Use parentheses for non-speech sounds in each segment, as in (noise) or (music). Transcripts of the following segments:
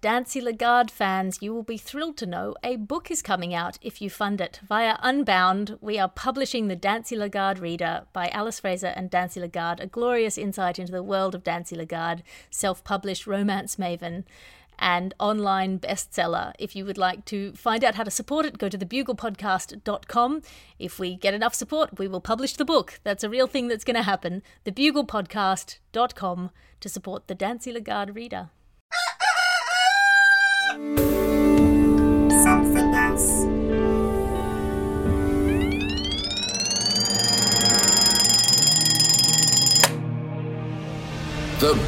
Dancy Lagarde fans, you will be thrilled to know a book is coming out if you fund it. Via Unbound, we are publishing The Dancy Lagarde Reader by Alice Fraser and Dancy Lagarde, a glorious insight into the world of Dancy Lagarde, self published romance maven and online bestseller. If you would like to find out how to support it, go to thebuglepodcast.com. If we get enough support, we will publish the book. That's a real thing that's going to happen. Thebuglepodcast.com to support the Dancy Lagarde reader.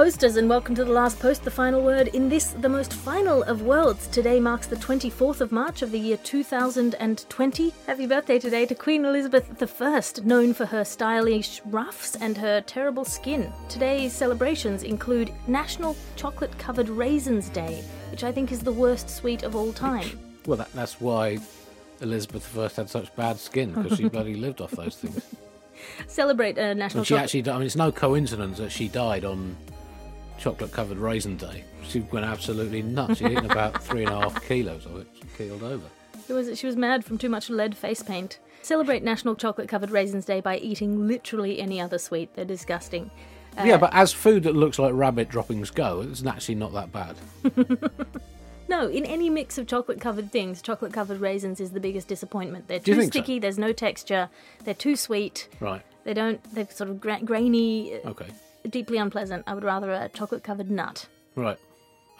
Posters, and welcome to the last post, the final word in this, the most final of worlds. Today marks the 24th of March of the year 2020. Happy birthday today to Queen Elizabeth I, known for her stylish ruffs and her terrible skin. Today's celebrations include National Chocolate Covered Raisins Day, which I think is the worst sweet of all time. (laughs) Well, that, that's why Elizabeth I had such bad skin because she (laughs) bloody lived off those things. Celebrate uh, National And she Chocolate. actually, I mean, it's no coincidence that she died on chocolate-covered raisin day. She went absolutely nuts. She'd eaten about (laughs) three and a half kilos of it. She keeled over. It was, she was mad from too much lead face paint. Celebrate National Chocolate Covered Raisins Day by eating literally any other sweet. They're disgusting. Uh, yeah, but as food that looks like rabbit droppings go, it's actually not that bad. (laughs) No, in any mix of chocolate covered things, chocolate covered raisins is the biggest disappointment. They're too think so? sticky, there's no texture, they're too sweet, Right. they don't, they're sort of gra- grainy, uh, Okay. Deeply unpleasant. I would rather a chocolate covered nut. Right.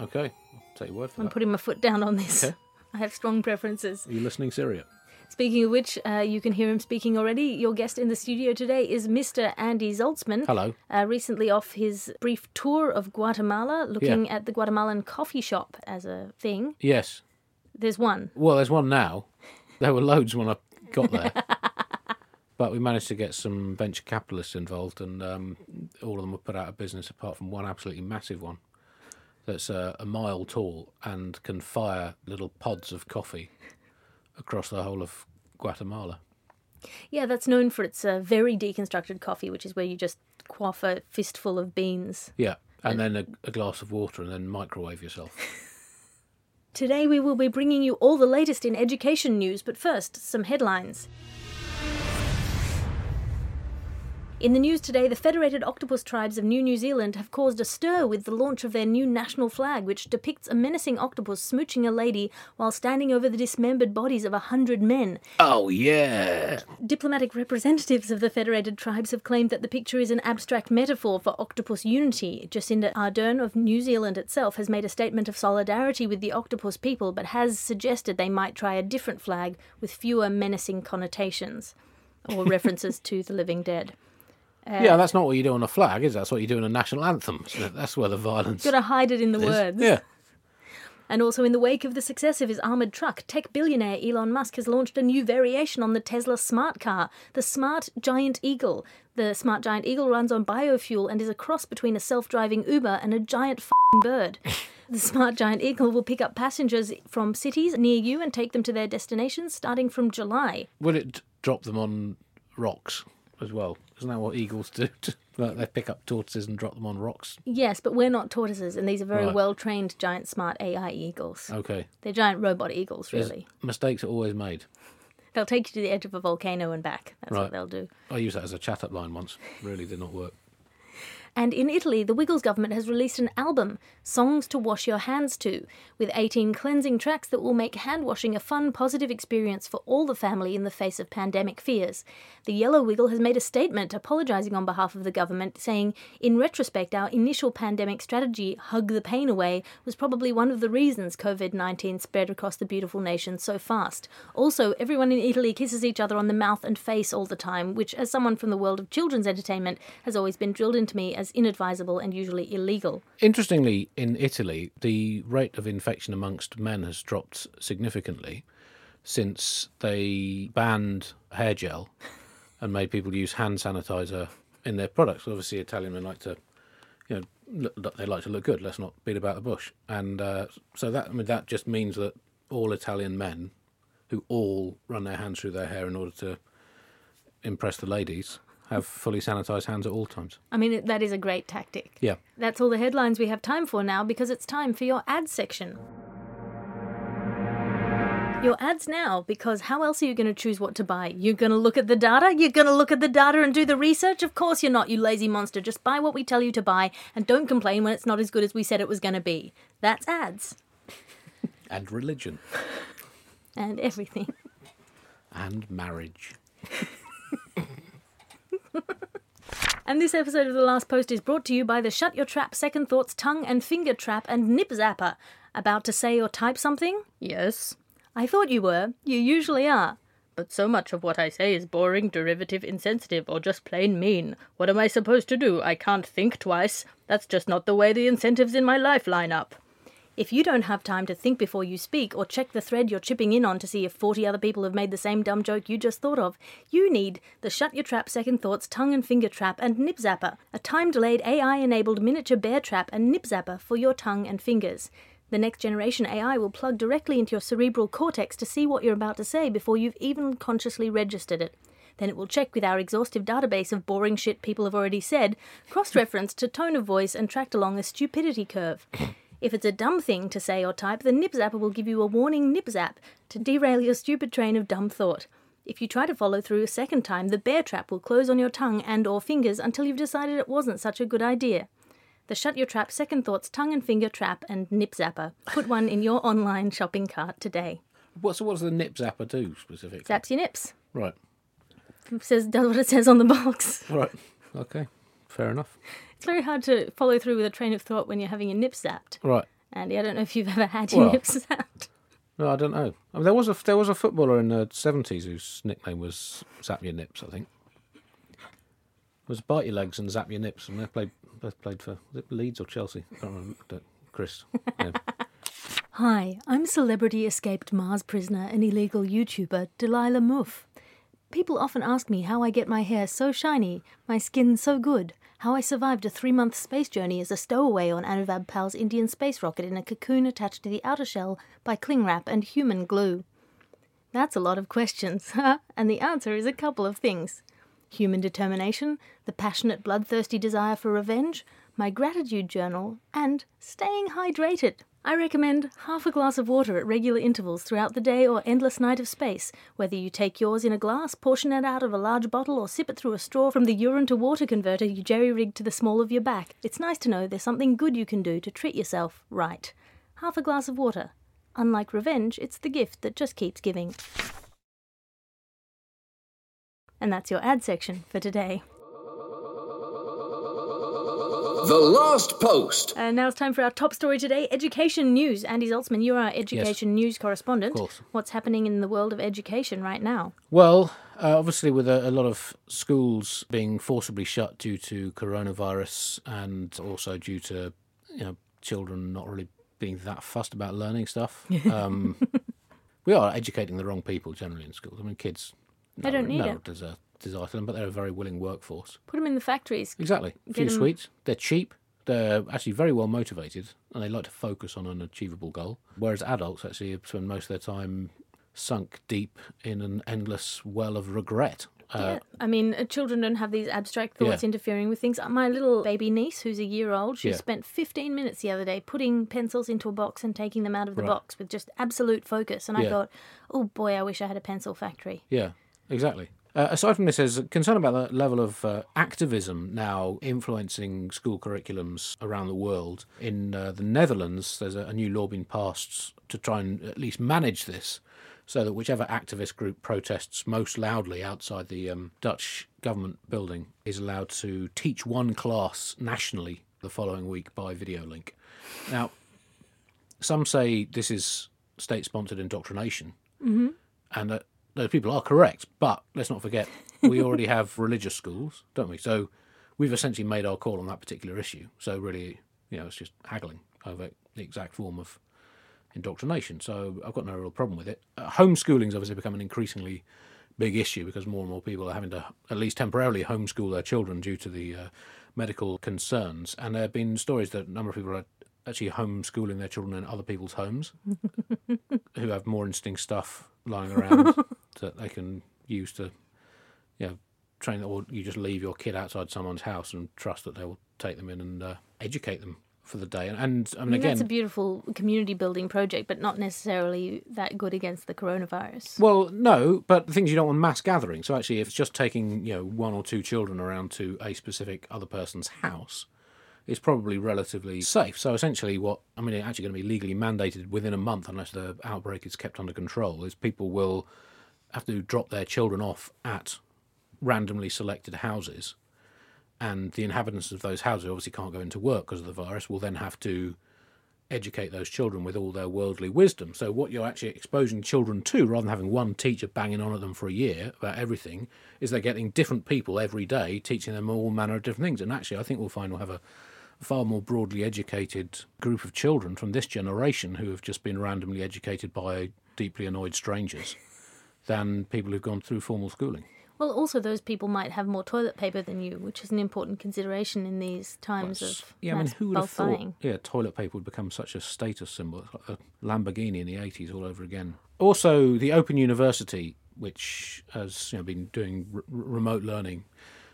Okay. I'll take your word for it. I'm that. putting my foot down on this. Okay. (laughs) I have strong preferences. Are you listening, Syria? Speaking of which, uh, you can hear him speaking already. Your guest in the studio today is Mr. Andy Zaltzman. Hello. Uh, recently off his brief tour of Guatemala, looking at the Guatemalan coffee shop as a thing. Yes. There's one. Well, there's one now. There were loads when I got there. (laughs) but we managed to get some venture capitalists involved, and um, all of them were put out of business apart from one absolutely massive one that's uh, a mile tall and can fire little pods of coffee across the whole of Guatemala. Yeah, that's known for its uh, very deconstructed coffee, which is where you just quaff a fistful of beans. Yeah. And then a, a glass of water, and then microwave yourself. (laughs) Today we will be bringing you all the latest in education news, but first, some headlines. In the news today, the Federated Octopus Tribes of New New Zealand have caused a stir with the launch of their new national flag, which depicts a menacing octopus smooching a lady while standing over the dismembered bodies of a hundred men. oh, yeah. Diplomatic representatives of the Federated Tribes have claimed that the picture is an abstract metaphor for octopus unity. Jacinda Ardern of New Zealand itself has made a statement of solidarity with the octopus people, but has suggested they might try a different flag with fewer menacing connotations or references to the living dead. Yeah, that's not what you do on a flag, is it? That's what you do in a national anthem. (laughs) That's where the violence Got to hide it in the is. words. Yeah. And also, in the wake of the success of his armoured truck, tech billionaire Elon Musk has launched a new variation on the Tesla smart car, the Smart Giant Eagle. The Smart Giant Eagle runs on biofuel and is a cross between a self driving Uber and a giant fing bird. The Smart Giant Eagle will pick up passengers from cities near you and take them to their destinations starting from July. Will it drop them on rocks as well? Isn't that what eagles do? (laughs) Like, they pick up tortoises and drop them on rocks. Yes, but we're not tortoises, and these are very Right. well trained giant smart AI eagles. Okay. They're giant robot eagles, There's- really. Mistakes are always made. They'll take you to the edge of a volcano and back. That's what they'll do. I used that as a chat up line once. Really did not work. And in Italy, the Wiggles government has released an album, Songs to Wash Your Hands To, with 18 cleansing tracks that will make hand washing a fun, positive experience for all the family in the face of pandemic fears. The Yellow Wiggle has made a statement apologising on behalf of the government, saying, In retrospect, our initial pandemic strategy, Hug the Pain Away, was probably one of the reasons COVID 19 spread across the beautiful nation so fast. Also, everyone in Italy kisses each other on the mouth and face all the time, which, as someone from the world of children's entertainment, has always been drilled into me as inadvisable and usually illegal. Interestingly, in Italy, the rate of infection amongst men has dropped significantly since they banned hair gel (laughs) and made people use hand sanitizer in their products. Obviously, Italian men like to, you know, look, they like to look good. Let's not beat about the bush. And uh, so that I mean that just means that all Italian men, who all run their hands through their hair in order to impress the ladies, have fully sanitized hands at all times. I mean, that is a great tactic. Yeah. That's all the headlines we have time for now because it's time for your ad section. Your ads now because how else are you going to choose what to buy? You're going to look at the data? You're going to look at the data and do the research? Of course you're not, you lazy monster. Just buy what we tell you to buy and don't complain when it's not as good as we said it was going to be. That's ads (laughs) And religion. (laughs) and everything. And marriage. (laughs) And this episode of The Last Post is brought to you by the Shut Your Trap Second Thoughts Tongue and Finger Trap and Nip Zapper. About to say or type something? Yes. I thought you were. You usually are. But so much of what I say is boring, derivative, insensitive, or just plain mean. What am I supposed to do? I can't think twice. That's just not the way the incentives in my life line up. If you don't have time to think before you speak or check the thread you're chipping in on to see if 40 other people have made the same dumb joke you just thought of, you need the Shut Your Trap Second Thoughts Tongue and Finger Trap and Nip Zapper, a time delayed AI enabled miniature bear trap and nip zapper for your tongue and fingers. The next generation AI will plug directly into your cerebral cortex to see what you're about to say before you've even consciously registered it. Then it will check with our exhaustive database of boring shit people have already said, cross reference to tone of voice, and tracked along a stupidity curve. If it's a dumb thing to say or type, the nip zapper will give you a warning nip zap to derail your stupid train of dumb thought. If you try to follow through a second time, the bear trap will close on your tongue and or fingers until you've decided it wasn't such a good idea. The Shut Your Trap Second Thoughts Tongue and Finger Trap and Nip Zapper. Put one in your online shopping cart today. What, so what does the nip zapper do specifically? Zaps your nips. Right. Says does what it says on the box. Right. Okay. Fair enough. It's very hard to follow through with a train of thought when you're having your nips zapped. Right. Andy, I don't know if you've ever had your Well- nips zapped. No, I don't know. I mean, there was a there was a footballer in the seventies whose nickname was Zap Your Nips. I think it was Bite Your Legs and Zap Your Nips, and they played both played for Leeds or Chelsea. I can't remember. Don't- Chris. Yeah. (laughs) Hi, I'm celebrity escaped Mars prisoner and illegal YouTuber Delilah Muff. People often ask me how I get my hair so shiny, my skin so good, how I survived a three month space journey as a stowaway on Anuvab Pal's Indian space rocket in a cocoon attached to the outer shell by cling wrap and human glue. That's a lot of questions, (laughs) huh? and the answer is a couple of things human determination, the passionate, bloodthirsty desire for revenge, my gratitude journal, and staying hydrated. I recommend half a glass of water at regular intervals throughout the day or endless night of space, whether you take yours in a glass, portion it out of a large bottle, or sip it through a straw from the urine to water converter you jerry rigged to the small of your back. It's nice to know there's something good you can do to treat yourself right. Half a glass of water. Unlike revenge, it's the gift that just keeps giving. And that's your ad section for today. The Last Post. And now it's time for our top story today education news. Andy Zaltzman, you're our education news correspondent. Of course. What's happening in the world of education right now? Well, uh, obviously, with a, a lot of schools being forcibly shut due to coronavirus, and also due to you know children not really being that fussed about learning stuff, (laughs) um, we are educating the wrong people generally in schools. I mean, kids They don't need no it. desire, desire to them, but they're a very willing workforce. Put them in the factories. Exactly. A few Get 'em- sweets. They're cheap. They're actually very well motivated, and they like to focus on an achievable goal. Whereas adults actually spend most of their time sunk deep in an endless well of regret. Uh, Yeah. I mean, uh, children don't have these abstract thoughts Yeah. interfering with things. My little baby niece, who's a year old, she Yeah. spent 15 minutes the other day putting pencils into a box and taking them out of the Right. box with just absolute focus. And I thought, oh boy, I wish I had a pencil factory. Yeah, exactly. Uh, aside from this, there's a concern about the level of uh, activism now influencing school curriculums around the world. In uh, the Netherlands, there's a, a new law being passed to try and at least manage this, so that whichever activist group protests most loudly outside the um, Dutch government building is allowed to teach one class nationally the following week by video link. Now, some say this is state sponsored indoctrination and uh, those people are correct. But let's not forget, we already have (laughs) religious schools, don't we? So we've essentially made our call on that particular issue. So really, you know, it's just haggling over the exact form of indoctrination. So I've got no real problem with it. Uh, homeschooling's obviously become an increasingly big issue because more and more people are having to at least temporarily homeschool their children due to the uh, medical concerns. And there have been stories that a number of people are actually homeschooling their children in other people's homes (laughs) who have more interesting stuff lying around that they can use to, you know, train. Or you just leave your kid outside someone's house and trust that they will take them in and uh, educate them for the day. And, and I mean, I mean, again, that's a beautiful community building project, but not necessarily that good against the coronavirus. Well, no, but the thing is, you don't want mass gathering. So actually, if it's just taking you know one or two children around to a specific other person's house, it's probably relatively safe. So essentially, what I mean, it's actually going to be legally mandated within a month, unless the outbreak is kept under control, is people will have to drop their children off at randomly selected houses, and the inhabitants of those houses obviously can't go into work because of the virus. Will then have to educate those children with all their worldly wisdom. So what you're actually exposing children to, rather than having one teacher banging on at them for a year about everything, is they're getting different people every day teaching them all manner of different things. And actually, I think we'll find we'll have a far more broadly educated group of children from this generation who have just been randomly educated by deeply annoyed strangers than people who've gone through formal schooling. Well, also those people might have more toilet paper than you, which is an important consideration in these times of yeah, I mean, who would have thought? buying. Yeah, toilet paper would become such a status symbol, It's like a Lamborghini in the eighties all over again. Also, the Open University, which has you know, been doing r- r- remote learning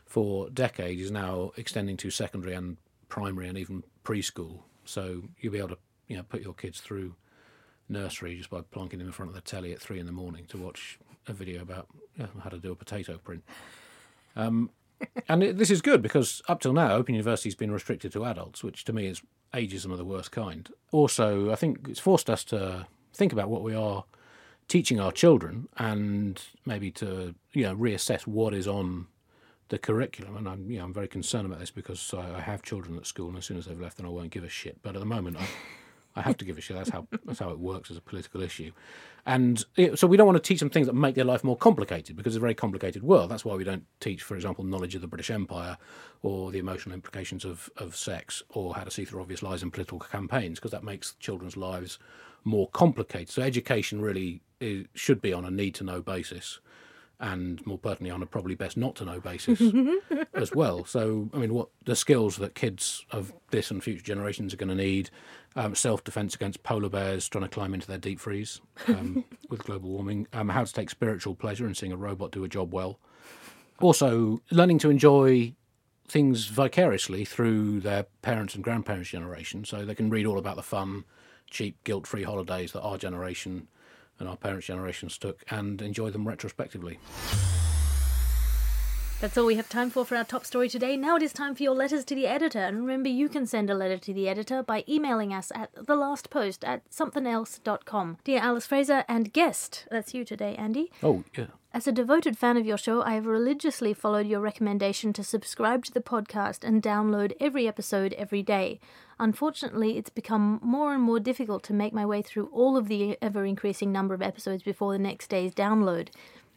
for decades, is now extending to secondary and primary and even preschool. So you'll be able to you know put your kids through nursery just by plonking them in front of the telly at three in the morning to watch a video about know, how to do a potato print. Um, and it, this is good because up till now, Open University's been restricted to adults, which to me is ageism of the worst kind. Also, I think it's forced us to think about what we are teaching our children and maybe to you know reassess what is on the curriculum. And I'm you know I'm very concerned about this because I, I have children at school, and as soon as they've left, then I won't give a shit. But at the moment, I, I have to give a shit. That's how that's how it works as a political issue. And so we don't want to teach them things that make their life more complicated because it's a very complicated world. That's why we don't teach, for example, knowledge of the British Empire or the emotional implications of, of sex or how to see through obvious lies in political campaigns because that makes children's lives more complicated. So education really is, should be on a need to know basis and more pertinently on a probably best not to know basis (laughs) as well. So, I mean, what the skills that kids of this and future generations are going to need um, self defense against polar bears trying to climb into their deep freeze um, (laughs) with global warming, um, how to take spiritual pleasure in seeing a robot do a job well. Also, learning to enjoy things vicariously through their parents and grandparents' generation so they can read all about the fun, cheap, guilt free holidays that our generation and our parents' generations took and enjoy them retrospectively. That's all we have time for for our top story today. Now it is time for your letters to the editor. And remember, you can send a letter to the editor by emailing us at thelastpost at somethingelse.com. Dear Alice Fraser and guest, that's you today, Andy. Oh, yeah. As a devoted fan of your show, I have religiously followed your recommendation to subscribe to the podcast and download every episode every day. Unfortunately, it's become more and more difficult to make my way through all of the ever increasing number of episodes before the next day's download.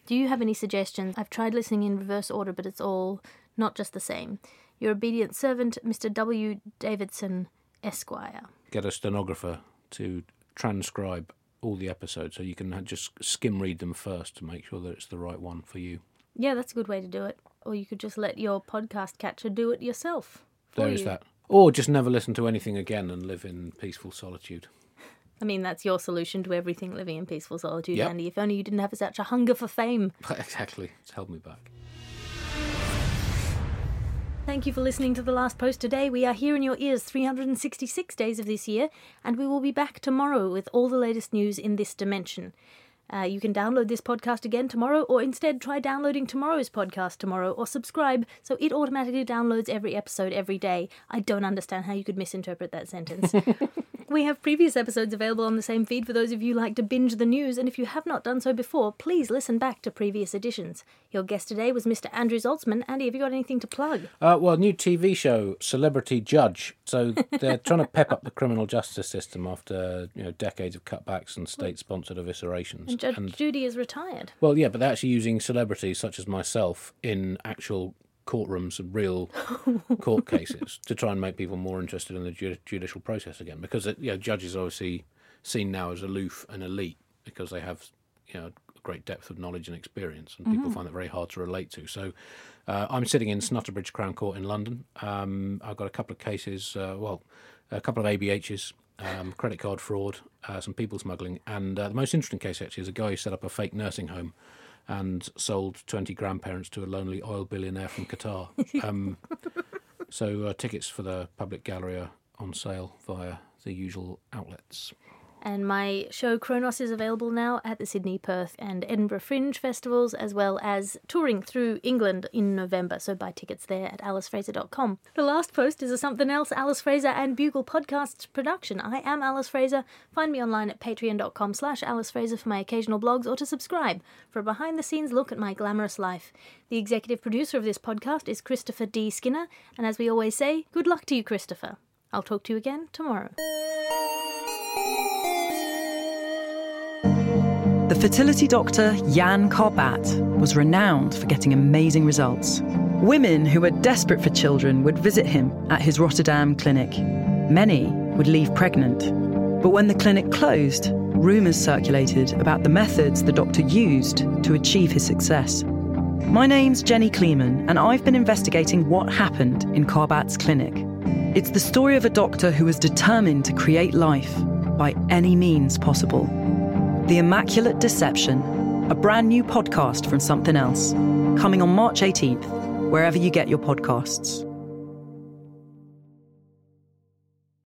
Do you have any suggestions? I've tried listening in reverse order, but it's all not just the same. Your obedient servant, Mr. W. Davidson, Esquire. Get a stenographer to transcribe all the episodes so you can just skim read them first to make sure that it's the right one for you. Yeah, that's a good way to do it. Or you could just let your podcast catcher do it yourself. There is you. that. Or just never listen to anything again and live in peaceful solitude. I mean, that's your solution to everything living in peaceful solitude, Yep. Andy. If only you didn't have such a hunger for fame. (laughs) exactly. It's held me back. Thank you for listening to The Last Post today. We are here in your ears 366 days of this year, and we will be back tomorrow with all the latest news in this dimension. Uh, you can download this podcast again tomorrow, or instead try downloading tomorrow's podcast tomorrow, or subscribe so it automatically downloads every episode every day. I don't understand how you could misinterpret that sentence. (laughs) we have previous episodes available on the same feed for those of you who like to binge the news, and if you have not done so before, please listen back to previous editions. Your guest today was Mr. Andrew Zaltzman. Andy, have you got anything to plug? Uh, well, new TV show, Celebrity Judge. So they're trying to pep up the criminal justice system after you know decades of cutbacks and state-sponsored eviscerations. And Judge Judy is retired. well, yeah, but they're actually using celebrities such as myself in actual courtrooms and real (laughs) court cases to try and make people more interested in the ju- judicial process again. Because uh, you know, judges are obviously seen now as aloof and elite because they have you know a great depth of knowledge and experience, and people find that very hard to relate to. So, uh, I'm sitting in Snutterbridge Crown Court in London. Um, I've got a couple of cases, uh, well, a couple of ABHs, um, credit card fraud, uh, some people smuggling, and uh, the most interesting case actually is a guy who set up a fake nursing home and sold 20 grandparents to a lonely oil billionaire from Qatar. (laughs) Um, so uh, tickets for the public gallery are on sale via the usual outlets. And my show Kronos is available now at the Sydney, Perth, and Edinburgh Fringe festivals, as well as touring through England in November. So buy tickets there at alicefraser.com. The last post is a something else Alice Fraser and Bugle Podcasts production. I am Alice Fraser. Find me online at patreon.com slash Alice Fraser for my occasional blogs or to subscribe for a behind the scenes look at my glamorous life. The executive producer of this podcast is Christopher D. Skinner, and as we always say, good luck to you, Christopher. I'll talk to you again tomorrow. The fertility doctor Jan Karbaat was renowned for getting amazing results. Women who were desperate for children would visit him at his Rotterdam clinic. Many would leave pregnant. But when the clinic closed, rumours circulated about the methods the doctor used to achieve his success. My name's Jenny Kleeman, and I've been investigating what happened in Karbaat's clinic. It's the story of a doctor who was determined to create life by any means possible. The Immaculate Deception, a brand new podcast from Something Else, coming on March 18th, wherever you get your podcasts.